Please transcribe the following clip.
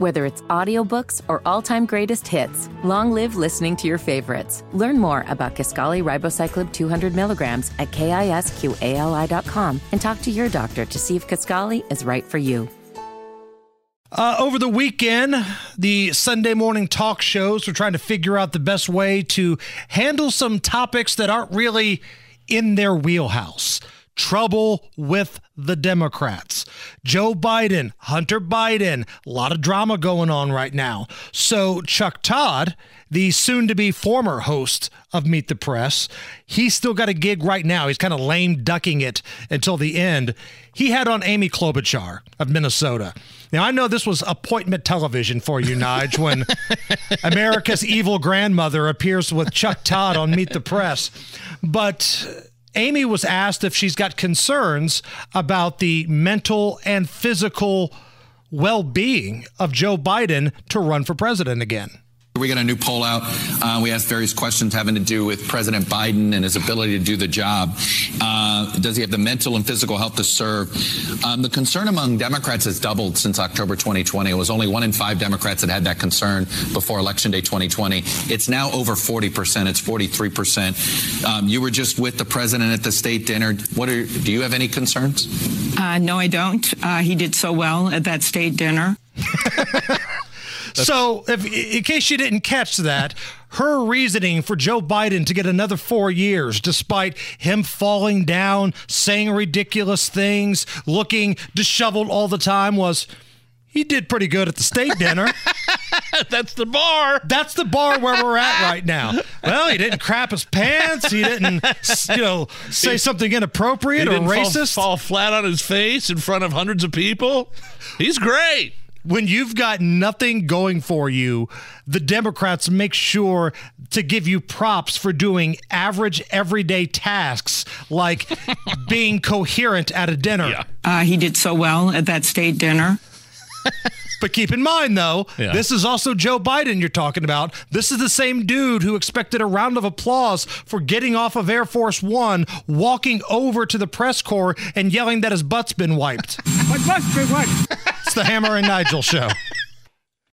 Whether it's audiobooks or all-time greatest hits, long live listening to your favorites. Learn more about Kisqali Ribociclib 200 milligrams at kisqali.com and talk to your doctor to see if Kisqali is right for you. Uh, over the weekend, the Sunday morning talk shows were trying to figure out the best way to handle some topics that aren't really in their wheelhouse. Trouble with the Democrats. Joe Biden, Hunter Biden, a lot of drama going on right now. So, Chuck Todd, the soon to be former host of Meet the Press, he's still got a gig right now. He's kind of lame ducking it until the end. He had on Amy Klobuchar of Minnesota. Now, I know this was appointment television for you, Nige, when America's evil grandmother appears with Chuck Todd on Meet the Press. But Amy was asked if she's got concerns about the mental and physical well being of Joe Biden to run for president again. We got a new poll out. Uh, we asked various questions having to do with President Biden and his ability to do the job. Uh, does he have the mental and physical health to serve? Um, the concern among Democrats has doubled since October 2020. It was only one in five Democrats that had that concern before Election Day 2020. It's now over 40%. It's 43%. Um, you were just with the president at the state dinner. What are, do you have any concerns? Uh, no, I don't. Uh, he did so well at that state dinner. so, if, in case you didn't catch that, her reasoning for Joe Biden to get another four years, despite him falling down, saying ridiculous things, looking disheveled all the time, was he did pretty good at the state dinner. That's the bar. That's the bar where we're at right now. Well, he didn't crap his pants. He didn't, you know, say something inappropriate or racist. Fall, fall flat on his face in front of hundreds of people. He's great when you've got nothing going for you, the Democrats make sure to give you props for doing average everyday tasks like being coherent at a dinner. Yeah. Uh, he did so well at that state dinner. But keep in mind, though, yeah. this is also Joe Biden you're talking about. This is the same dude who expected a round of applause for getting off of Air Force One, walking over to the press corps, and yelling that his butt's been wiped. My butt's been wiped. It's the Hammer and Nigel show.